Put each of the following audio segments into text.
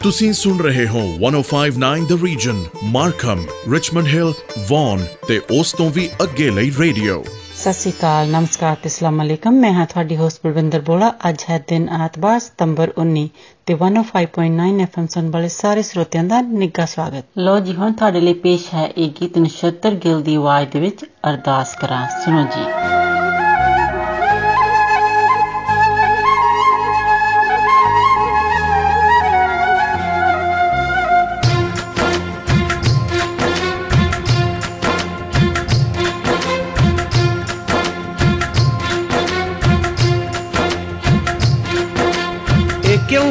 ਤੁਸੀਂ ਸੁਣ ਰਹੇ ਹੋ 1059 the region Markham Richmond Hill Vaughan ਤੇ ਉਸ ਤੋਂ ਵੀ ਅੱਗੇ ਲਈ ਰੇਡੀਓ ਸਤਿ ਸ਼੍ਰੀ ਅਕਾਲ ਨਮਸਕਾਰ ਤੇ ਅਸਲਾਮ ਅਲੈਕਮ ਮੈਂ ਹਾਂ ਤੁਹਾਡੀ ਹੋਸਟ ਬਲਵਿੰਦਰ ਬੋਲਾ ਅੱਜ ਹੈ ਦਿਨ ਐਤਵਾਰ ਸਤੰਬਰ 19 ਤੇ 105.9 ਐਫਐਮ ਸੁਣ ਵਾਲੇ ਸਾਰੇ ਸਰੋਤਿਆਂ ਦਾ ਨਿੱਘਾ ਸਵਾਗਤ ਲੋ ਜੀ ਹੁਣ ਤੁਹਾਡੇ ਲਈ ਪੇਸ਼ ਹੈ ਇਹ ਗੀਤ ਨਛੱਤਰ ਗਿੱਲ ਦੀ ਆਵਾਜ਼ ਦੇ ਵਿੱਚ ਅਰਦਾਸ ਕਰਾਂ ਸੁਣੋ ਜੀ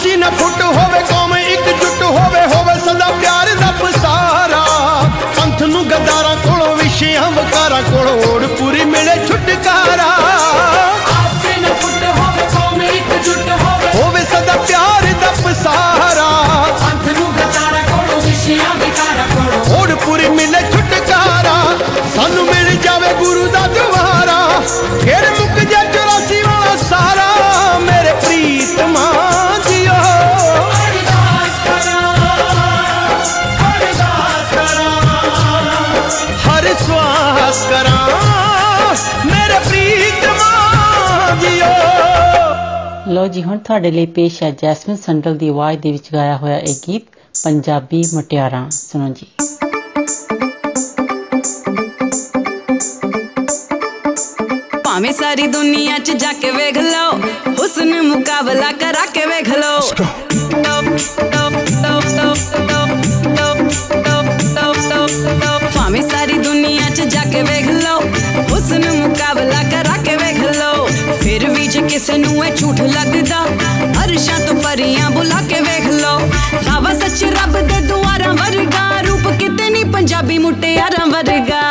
ਅਸੀਂ ਨਾ ਫੁੱਟ ਹੋਵੇ ਕੌਮ, ਇੱਕ ਜੁੱਟ ਹੋਵੇ ਹੋਵੇ ਸਦਾ ਪਿਆਰ ਦਾ ਪਸਾਰਾ। ਸੰਤ ਨੂੰ ਗਦਾਰਾਂ ਕੋਲੋਂ ਵਿਸ਼ਿਆਂ ਵਕਾਰਾਂ ਕੋਲੋਂ ਓੜ ਪੂਰੀ ਮਿਲੇ ਛੁਟਕਾਰਾ। ਅਸੀਂ ਨਾ ਫੁੱਟ ਹੋਵੇ ਕੌਮ, ਇੱਕ ਜੁੱਟ ਹੋਵੇ ਹੋਵੇ ਸਦਾ ਪਿਆਰ ਦਾ ਪਸਾਰਾ। ਸੰਤ ਨੂੰ ਗਦਾਰਾਂ ਕੋਲੋਂ ਵਿਸ਼ਿਆਂ ਵਕਾਰਾਂ ਕੋਲੋਂ ਓੜ ਪੂਰੀ ਮਿਲੇ ਛੁਟਕਾਰਾ। ਸਾਨੂੰ ਮਿਲ ਜਾਵੇ ਗੁਰੂ ਦਾ ਦੁਆਰਾ। ਫੇਰ ਮੁੱਕ ਜਾ 84 ਵਾਲਾ ਸਾਰਾ। ਮੇਰੇ ਪ੍ਰੀ ਸਵਾਸ। ਕਰਾਂ ਮੇਰੇ ਪ੍ਰੀਤਮਾ ਜੀਓ ਲੋ ਜੀ ਹੁਣ ਤੁਹਾਡੇ ਲਈ ਪੇਸ਼ ਹੈ ਜੈਸਮਿਨ ਸੰਡਲ ਦੀ ਆਵਾਜ਼ ਦੇ ਵਿੱਚ ਗਾਇਆ ਹੋਇਆ ਇਹ ਗੀਤ ਪੰਜਾਬੀ ਮੁਟਿਆਰਾਂ। ਸੁਣੋ ਜੀ। ਭਾਵੇਂ ਸਾਰੀ ਦੁਨੀਆ 'ਚ ਜਾ ਕੇ ਵੇਖ ਲਓ ਹੁਸਨ ਮੁਕਾਬਲਾ ਕਰਾ ਕੇ ਵੇਖ ਲਓ। ਮੁਕਾਬਲਾ ਕਰਾ ਕੇ ਵੇਖ ਲਓ। ਫਿਰ ਵੀ ਜੇ ਕਿਸੇ ਨੂੰ ਇਹ ਝੂਠ ਲੱਗਦਾ, ਅਰਸ਼ਾਂ ਤੋਂ ਪਰੀਆਂ ਬੁਲਾ ਕੇ ਵੇਖ ਲਓ। ਖਾਵਾ ਸੱਚ ਰੱਬ ਦੇ ਦੁਆਰਾਂ ਵਰਗਾ, ਰੂਪ ਕਿਤੇ ਨਹੀਂ ਪੰਜਾਬੀ ਮੁਟਿਆਰਾਂ ਵਰਗਾ।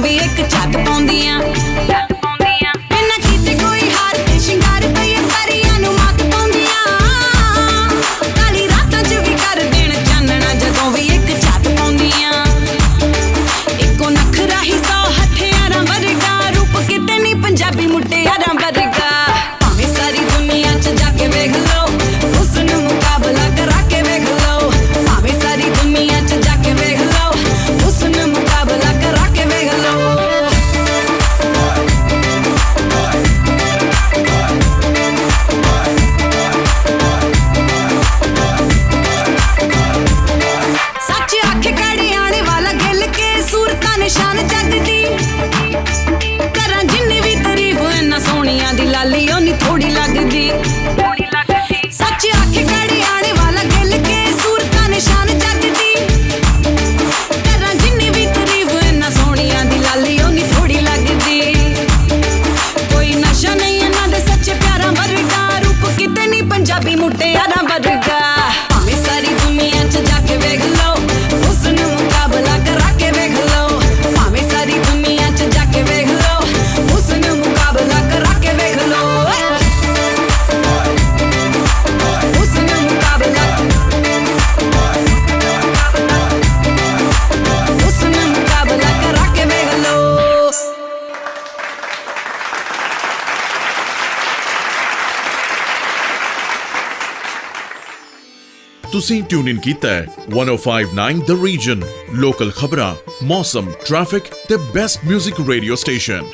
ਵੀ ਇੱਕ ਤੁਸੀਂ ਟਿਊਨ ਇਨ ਕੀਤਾ ਹੈ 1059 ਦ ਰੀਜਨ ਲੋਕਲ ਖਬਰਾਂ ਮੌਸਮ ਟ੍ਰੈਫਿਕ ਤੇ ਬੈਸਟ 뮤직 ਰੇਡੀਓ ਸਟੇਸ਼ਨ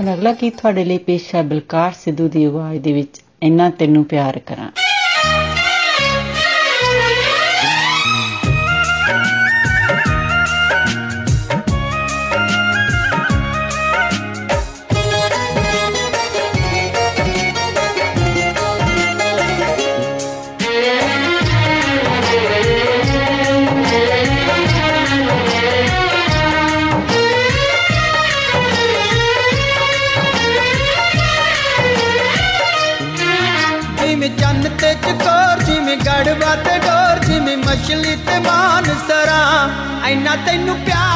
ਹੁਣ ਅਗਲਾ ਗੀਤ ਤੁਹਾਡੇ ਲਈ ਪੇਸ਼ ਹੈ ਬਲਕਾਰ ਸਿੱਧੂ ਦੀ ਆਵਾਜ਼ ਦੇ ਵਿੱਚ, ਇੰਨਾ ਤੈਨੂੰ ਪਿਆਰ ਕਰਾਂ। ਤੇ ਮਾਨ ਸਰਾ ਐਨਾ ਤੈਨੂੰ ਪਿਆਰ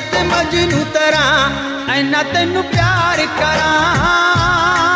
ਤੇ ਮਜਨੂ ਤਰਾ ਐਨਾ ਤੈਨੂੰ ਪਿਆਰ ਕਰਾਂ।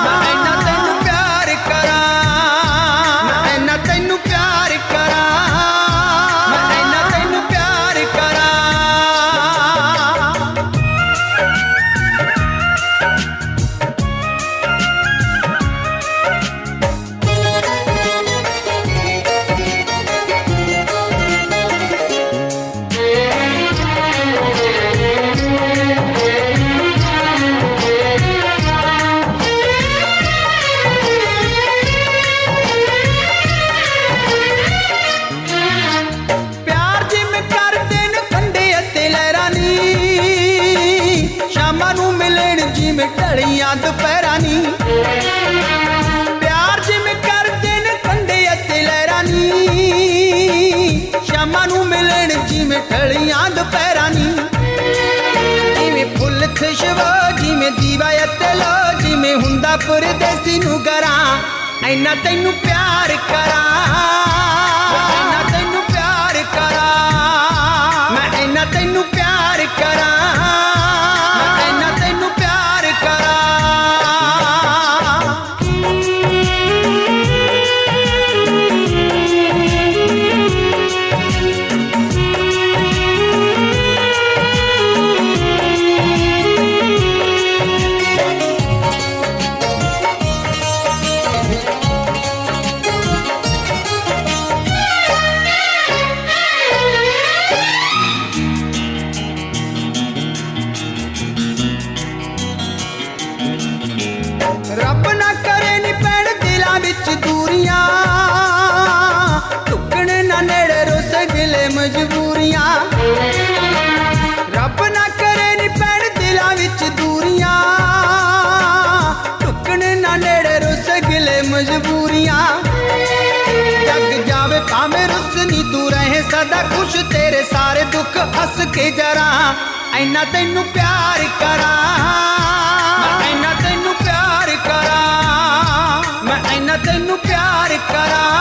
ਮਜਬੂਰੀਆਂ ਰੱਬ ਨਾ ਕਰੇ ਨੀ ਪੈਣ ਦਿਲਾਂ ਵਿੱਚ ਦੂਰੀਆਂ। ਟੁੱਕਣ ਨਾ ਨੇੜੇ ਰੁੱਸ ਗਿਲੇ ਮਜਬੂਰੀਆਂ। ਜਗ ਜਾਵੇ ਭਾਵੇਂ ਰੁੱਸਨੀ ਤੂੰ ਰਹੇ ਸਦਾ ਖੁਸ਼ ਤੇਰੇ ਸਾਰੇ ਦੁੱਖ ਹੱਸ ਕੇ ਜਰਾ। ਐਨਾ ਤੈਨੂੰ ਪਿਆਰ ਕਰਾਂ। ਮੈਂ ਐਨਾ ਤੈਨੂੰ ਪਿਆਰ ਕਰਾਂ। ਮੈਂ ਐਨਾ ਤੈਨੂੰ ਪਿਆਰ ਕਰਾਂ।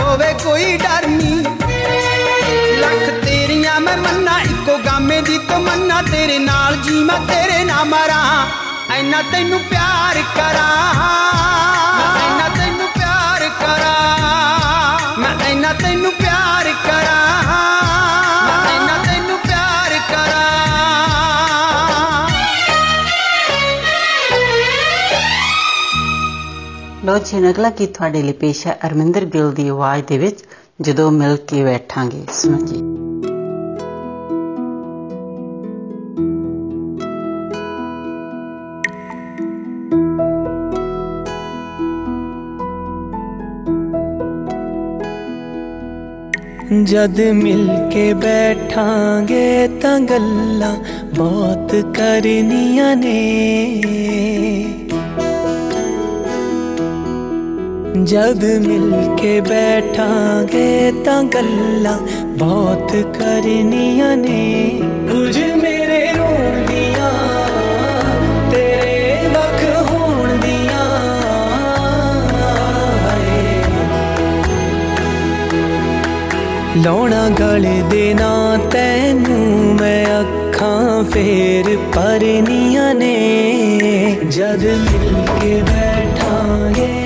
ਹੋਵੇ ਕੋਈ ਡਰ ਨੀ। ਲੱਖ ਤੇਰੀਆਂ ਮੈਂ ਮੰਨਾ, ਇੱਕੋ ਗਾਮੇ ਦੀ ਤਮੰਨਾ। ਤੇਰੇ ਨਾਲ ਜੀ ਮੈਂ ਤੇਰੇ ਨਾਲ ਮਰਾਂ। ਐਨਾ ਤੈਨੂੰ ਪਿਆਰ ਕਰਾਂ। ਮੈਂ ਐਨਾ ਤੈਨੂੰ ਪਿਆਰ ਕਰਾਂ। ਮੈਂ ਐਨਾ ਤੈਨੂੰ ਪਿਆਰ ਕਰਾਂ। ਲੋ ਜੀ ਅਗਲਾ ਕੀ ਤੁਹਾਡੇ ਲਈ ਪੇਸ਼ ਹੈ? ਅਰਮਿੰਦਰ ਗਿੱਲ ਦੀ ਆਵਾਜ਼ ਦੇ ਵਿੱਚ ਜਦੋਂ ਮਿਲ ਕੇ ਬੈਠਾਂਗੇ, ਸੁਣੋ ਜੀ। ਜਦ ਮਿਲ ਕੇ ਬੈਠਾਂਗੇ ਤਾਂ ਗੱਲਾਂ ਬਹੁਤ ਕਰਨੀਆਂ ਨੇ। ਜਦ ਮਿਲ ਕੇ ਬੈਠਾਂਗੇ ਤਾਂ ਗੱਲਾਂ ਬਹੁਤ ਕਰਨੀਆਂ ਨੇ। ਕੁਝ ਮੇਰੇ ਰੋਣ ਦੀਆਂ ਤੇਰੇ ਵੱਖ ਹੋਣ ਦੀਆਂ। ਲਾਉਣਾ ਗਲੇ ਦੇ ਨਾ ਤੈਨੂੰ ਮੈਂ ਅੱਖਾਂ ਫੇਰ ਪਰਨੀਆਂ ਨੇ। ਜਦ ਮਿਲ ਕੇ ਬੈਠਾਂਗੇ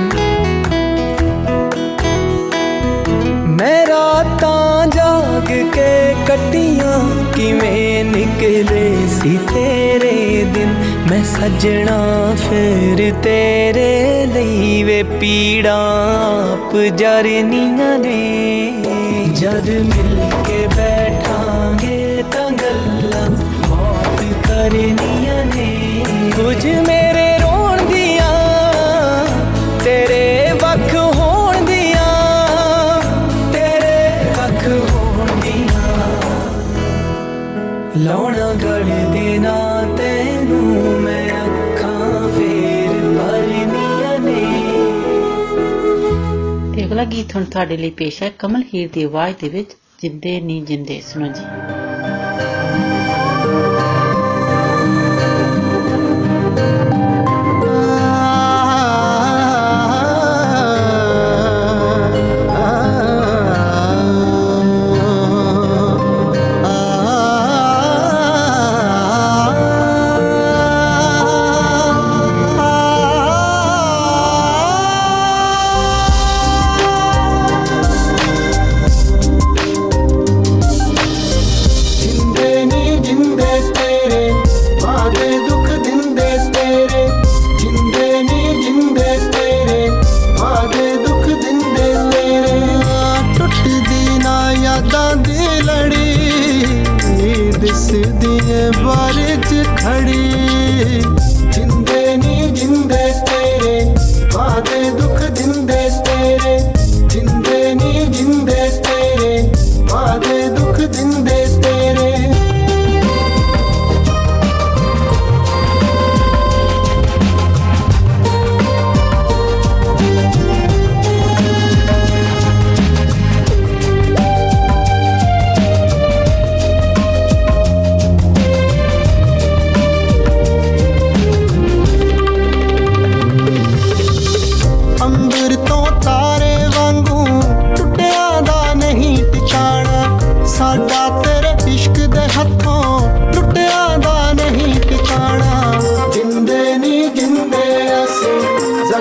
ਕਿਵੇਂ ਨਿਕਲੇ ਸੀ ਤੇਰੇ ਦਿਨ। ਮੈਂ ਸੱਜਣਾ ਫਿਰ ਤੇਰੇ ਲਈ ਵੇ ਪੀੜਾਂ ਆਪ ਜਰਨੀਆਂ ਨੇ। ਜਦ ਮਿਲ ਕੇ ਬੈਠਾਂਗੇ ਤਾਂ ਗੱਲਾਂ ਬਹੁਤ ਕਰਨੀਆਂ ਨੇ। ਕੁਝ ਲਾਉਣਾ ਗਲੇ ਦੇ ਨਾ ਤੈਨੂੰ ਮੈਂ ਅੱਖਾਂ ਫੇਰ ਭਰਨੀਆਂ ਨੇ। ਤੇ ਅਗਲਾ ਗੀਤ ਹੁਣ ਤੁਹਾਡੇ ਲਈ ਪੇਸ਼ ਹੈ ਕਮਲ ਹੀਰ ਦੀ ਆਵਾਜ਼ ਦੇ ਵਿੱਚ, ਜਿੰਦੇ ਨੀ ਜਿੰਦੇ, ਸੁਣੋ ਜੀ।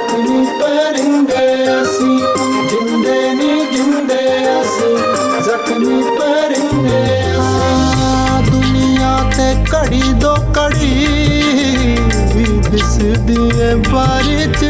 ਜ਼ਖਮੀ ਪਰਿੰਦੇ ਅਸੀਂ, ਜਿੰਦੇ ਨਹੀਂ ਜਿੰਦੇ ਅਸੀਂ ਜ਼ਖਮੀ ਪਰਿੰਦੇ ਅਸੀਂ। ਦੁਨੀਆ ਤੇ ਘੜੀ ਦੋ ਘੜੀ ਦਿਸਦੀ ਏ ਬਾਰਿਸ਼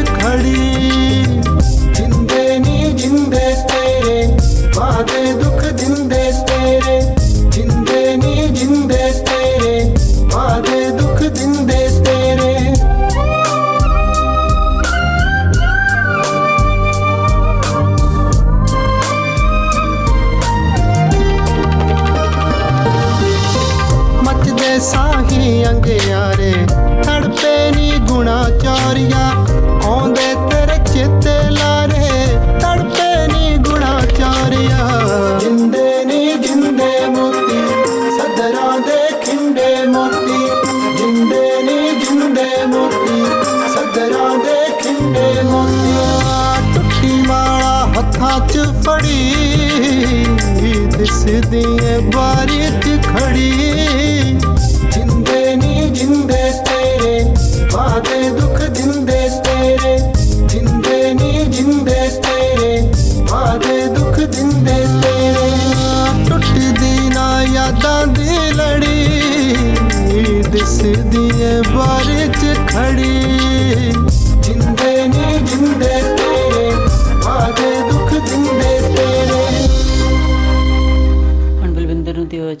इस दिन ਬਲਵਿੰਦਰ ਨੂੰ ਦਿਓ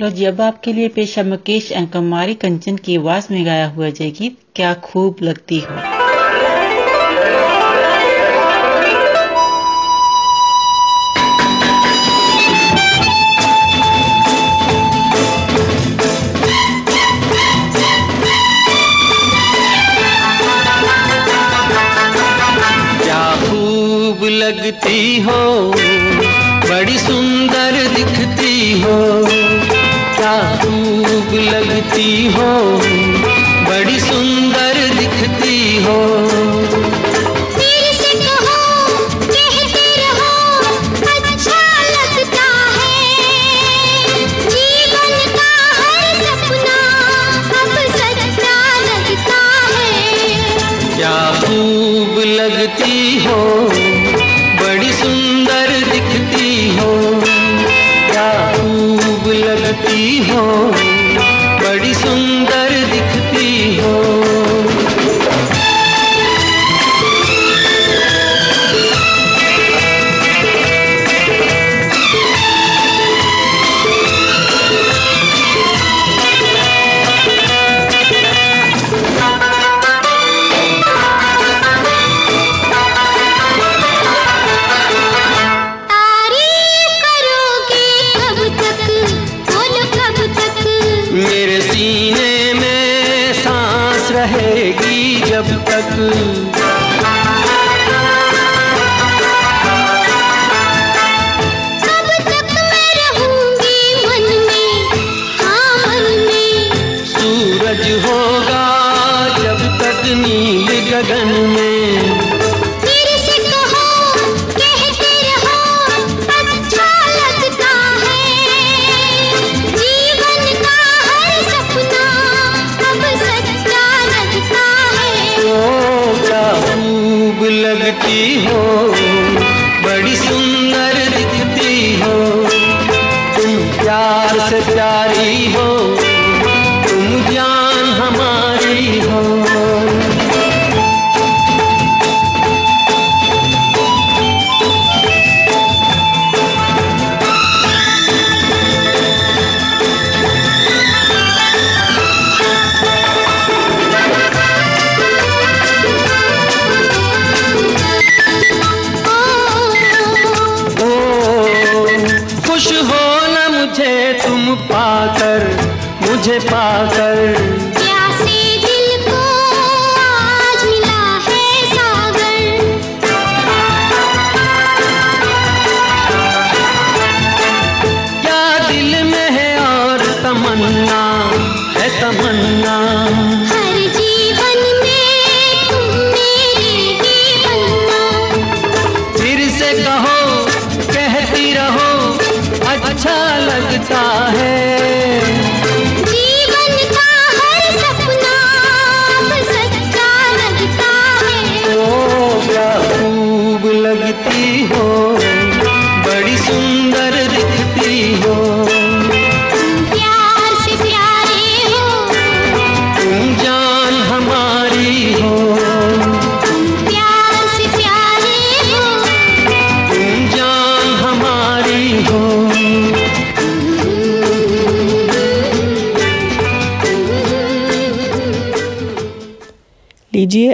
लो जी, अब आपके लिए पेशा मुकेश एंड कुमारी कंचन की आवाज़ में गाया हुआ जय गीत, क्या खूब लगती हो? क्या खूब लगती हो, बड़ी सुंदर दिखती हो। क्या डूब लगती हो।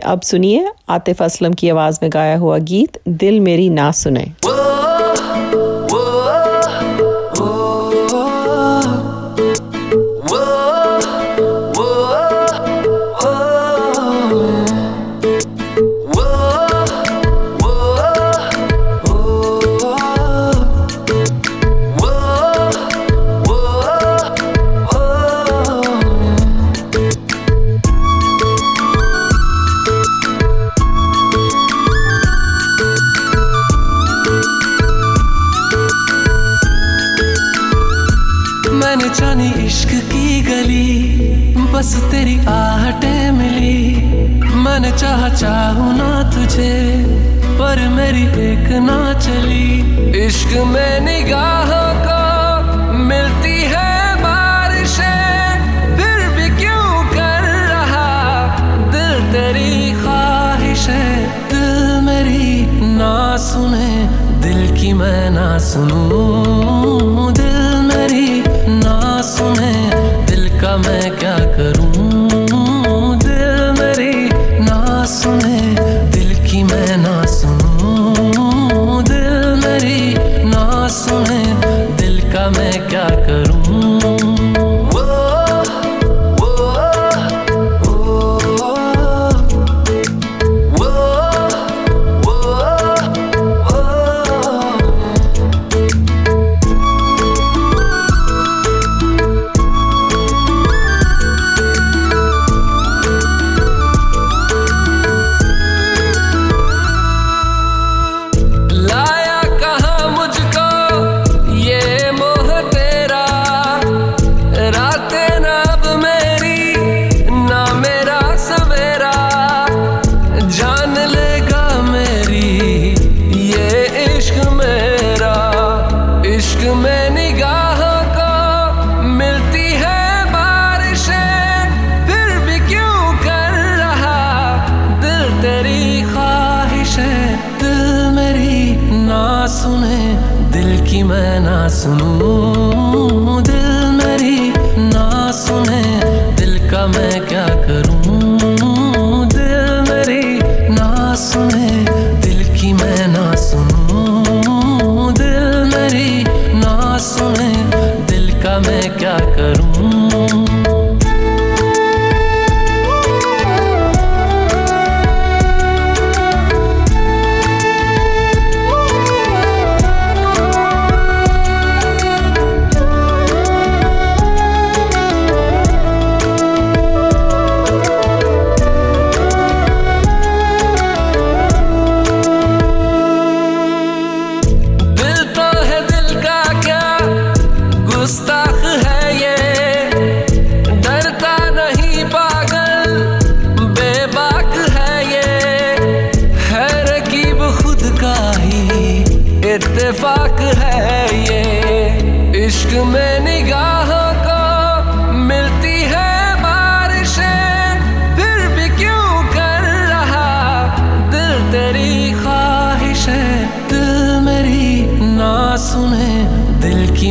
अब सुनिए आतिफ असलम की आवाज़ में गाया हुआ गीत दिल मेरी ना सुने। सुनूं दिल मेरी ना सुने दिल का मैं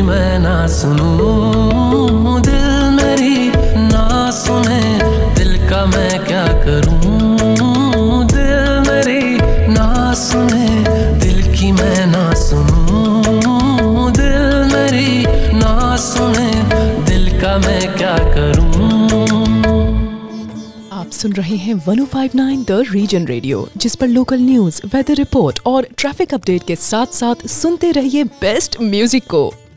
मैं ना सुनूं, दिल मेरी ना सुने, दिल का मैं क्या करूँ? दिल मेरी ना सुने, दिल की मैं ना दिल मेरी ना सुने, दिल का मैं क्या करूँ? सुन रहे हैं 1059 द रीजन रेडियो जिस पर लोकल न्यूज़ वेदर रिपोर्ट और ट्रैफ़िक अपडेट के साथ साथ सुनते रहिए बेस्ट म्यूज़िक को।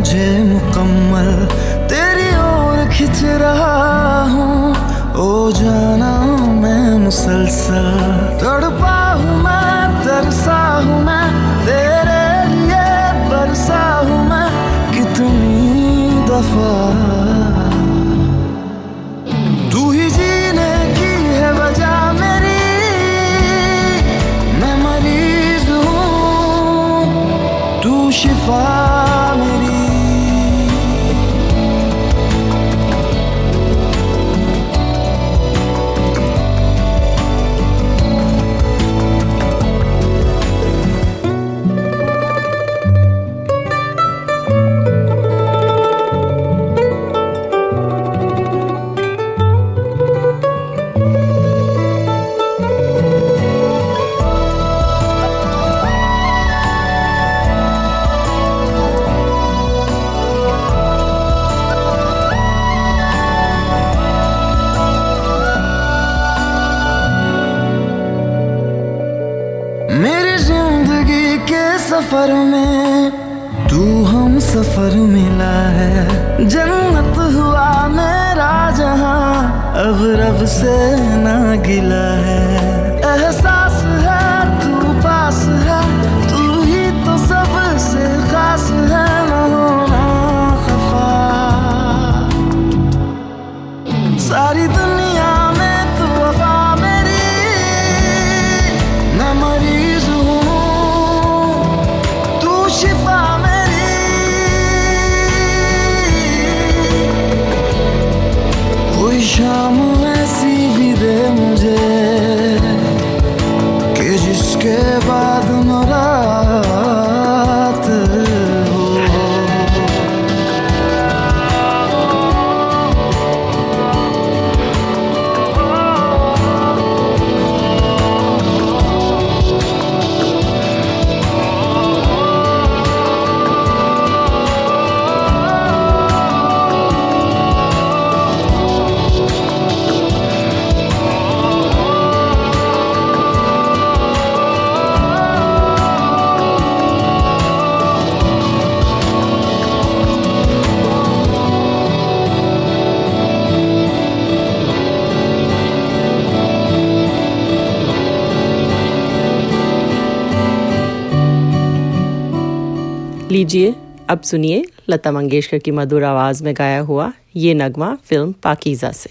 mountain सफ़र में तू हम सफ़र मिला है। जन्नत हुआ मेरा जहाँ, अब रब से ना गिला है। लीजिए। अब सुनिए लता मंगेशकर की मधुर आवाज़ में गाया हुआ ये नगमा फ़िल्म पाकिज़ा से।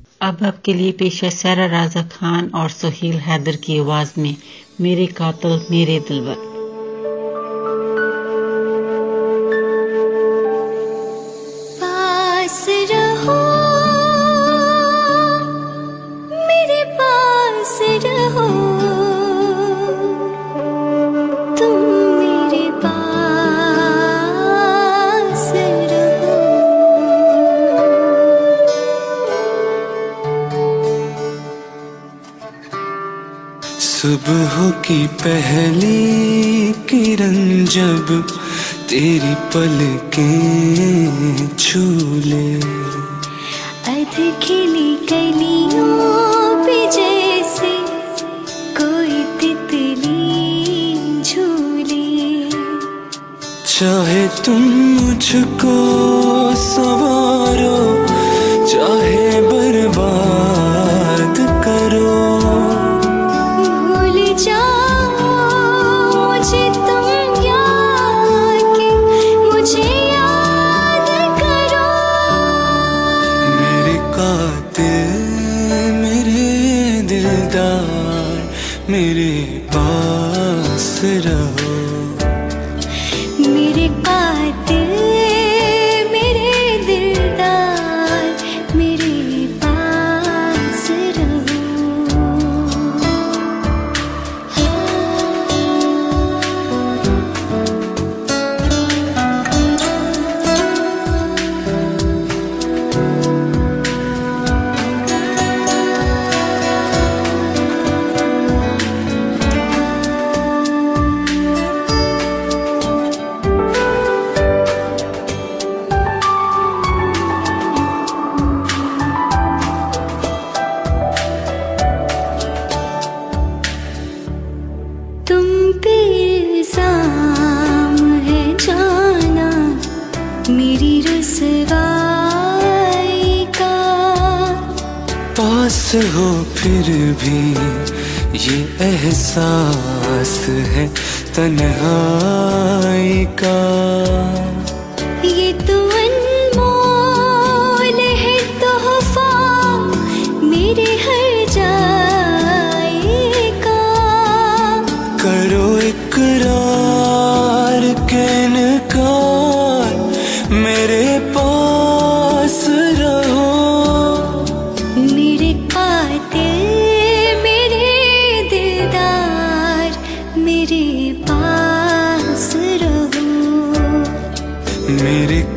अब आपके लिए पेश है सारा राजा खान और सुहेल हैदर की आवाज़ में, मेरे कातल, मेरे दिलबर। की पहली किरण जब तेरी पल के ले अध खिली कलियों पे जैसे कोई तितली झूले। चाहे तुम मुझको सवारो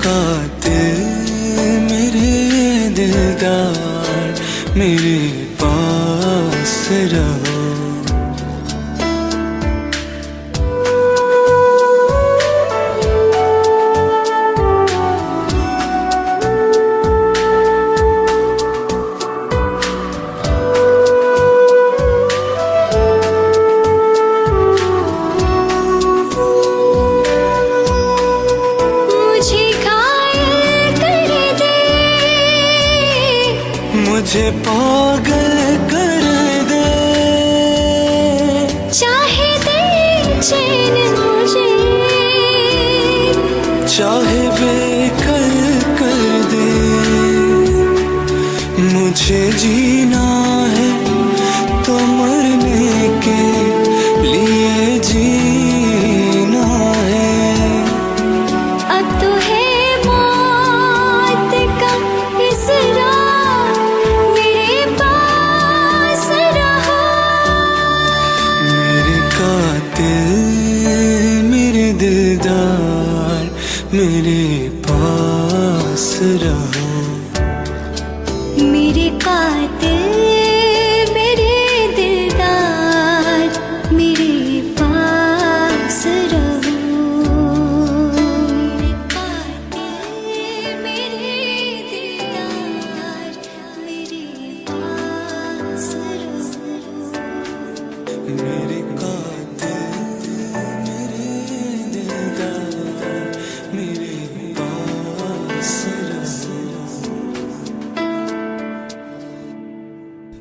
कातिल मेरे दिलदार मेरे पास रहो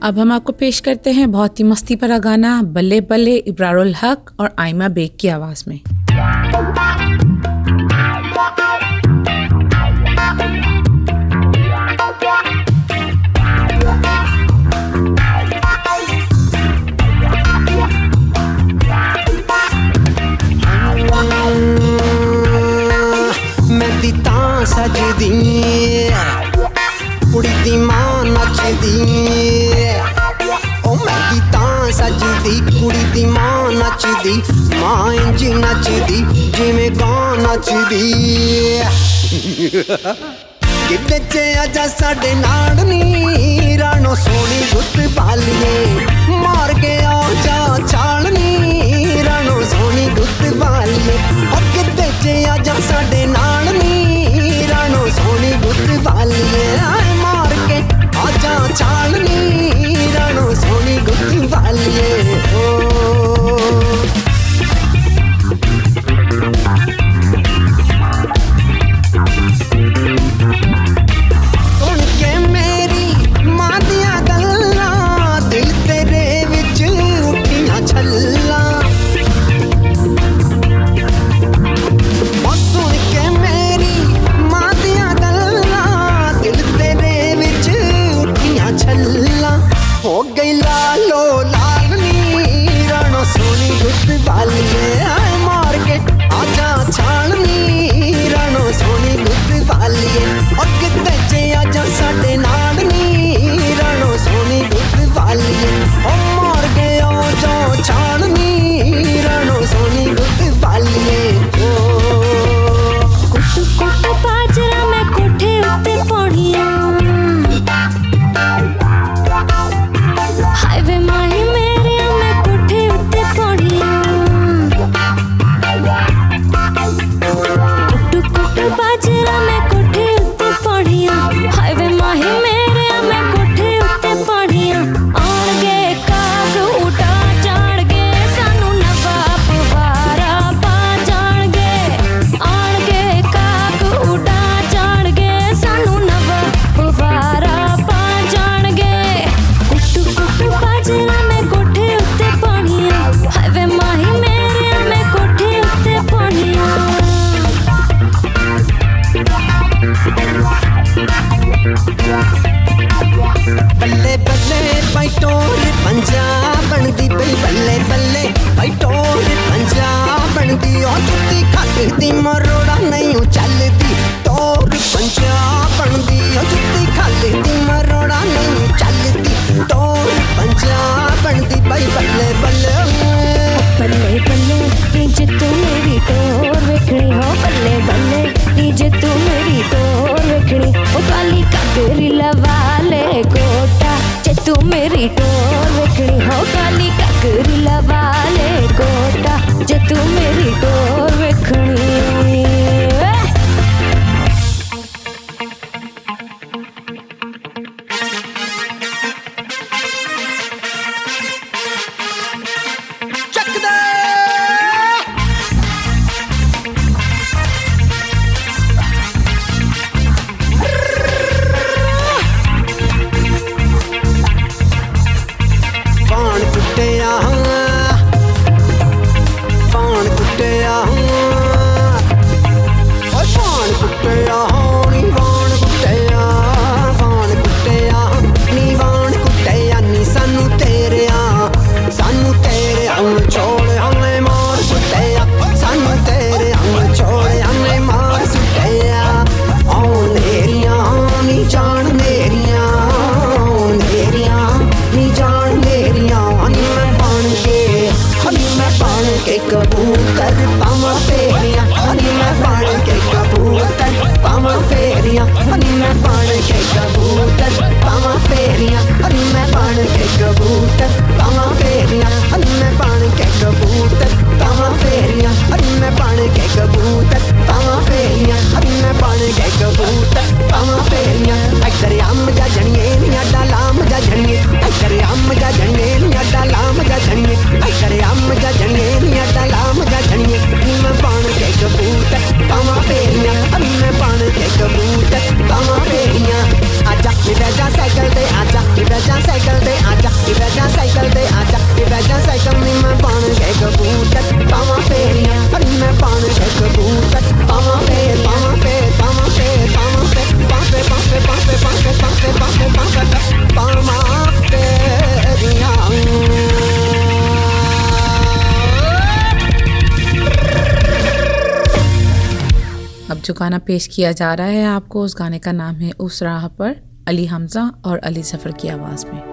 अब हम आपको पेश करते हैं बहुत ही मस्ती भरा गाना, बल्ले बल्ले इब्रारुल हक और आयमा बेग की आवाज़ में। सजदी कुड़ी दी माँ नचदी। ਸਜਦੀ ਕੁੜੀ ਦੀ ਮਾਂ ਨੱਚਦੀ, ਮਾਂ ਇੰਜ ਨੱਚਦੀ, ਜਿਵੇਂ ਗਾਂ ਨੱਚਦੀ? ਕਿੱਦੇ ਚ ਆਜਾ ਸਾਡੇ ਨਾਲ ਨੀ, ਰਾਣੋ ਸੋਹਣੀ ਗੁੱਤ ਪਾਲੀਏ ਮਾਰ ਕੇ ਆ ਜਾ ਛਾਲਨੀ ਰਾਣੋ ਸੋਹਣੀ ਗੁੱਤ ਪਾਲੀਏ ਓ ਕਿੱਦੇ ਚ ਆਜਾ ਸਾਡੇ ਨਾਲ ਨੀ, ਰਾਣੋ ਸੋਹਣੀ ਗੁੱਤ ਪਾਲੀਏ ਆਏ ਮਾਰ ਕੇ ਆ ਜਾ ਛਾਲਨੀ वाले हो ਟੁੱਟਿਆ अब जो गाना पेश किया जा रहा है आपको उस गाने का नाम है उस राह पर अली हमजा और अली सफ़र की आवाज़ में।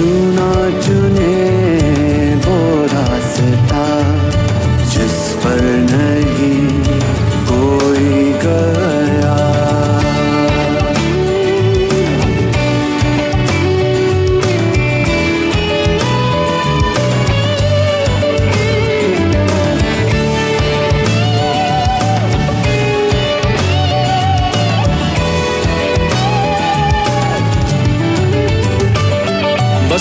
क्यों चुने वो रास्ता जिस पर नहीं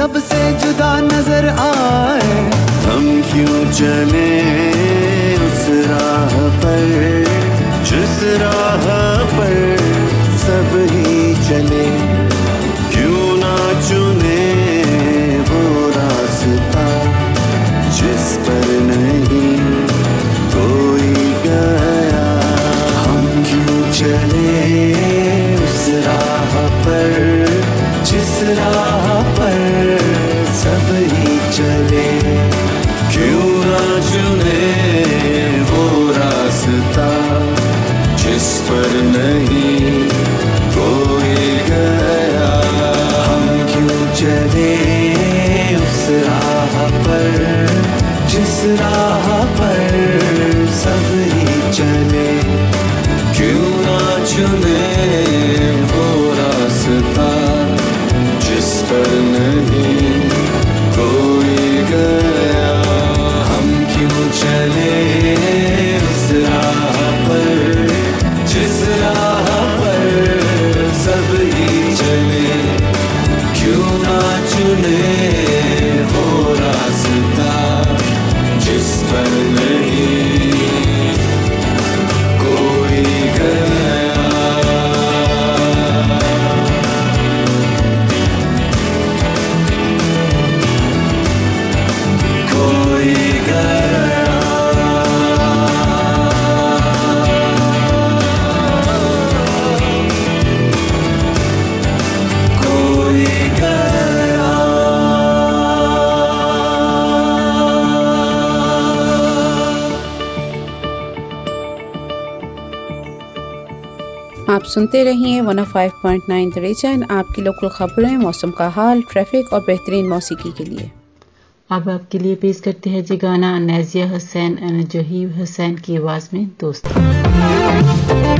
सबसे जुदा नज़र आए। हम क्यों चले उस राह पर? जिस राह पर सब ही चले। सुनते रहिए 105.9 नाइन रीजन आपकी लोकल खबरें, मौसम का हाल ट्रैफ़िक और बेहतरीन मौसीकी के लिए। अब आपके लिए पेश करते हैं जी गाना नैजिया हुसैन जहीब हुसैन की आवाज़ में दोस्तों।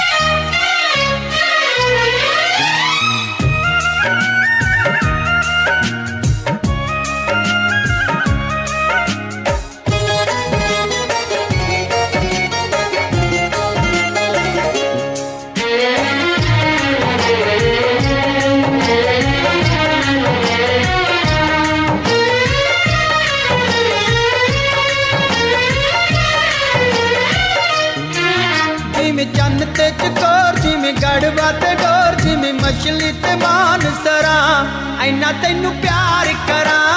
ਵਾਤੇ ਡੋਰ ਜਿਵੇਂ ਮਛਲੀ ਤੇ ਮਾਨਸਰਾ। ਐਨਾ ਤੈਨੂੰ ਪਿਆਰ ਕਰਾਂ।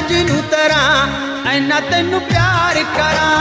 ਜਿਹਨੂੰ ਤਰਾਂ ਐਨਾ ਤੈਨੂੰ ਪਿਆਰ ਕਰਾਂ।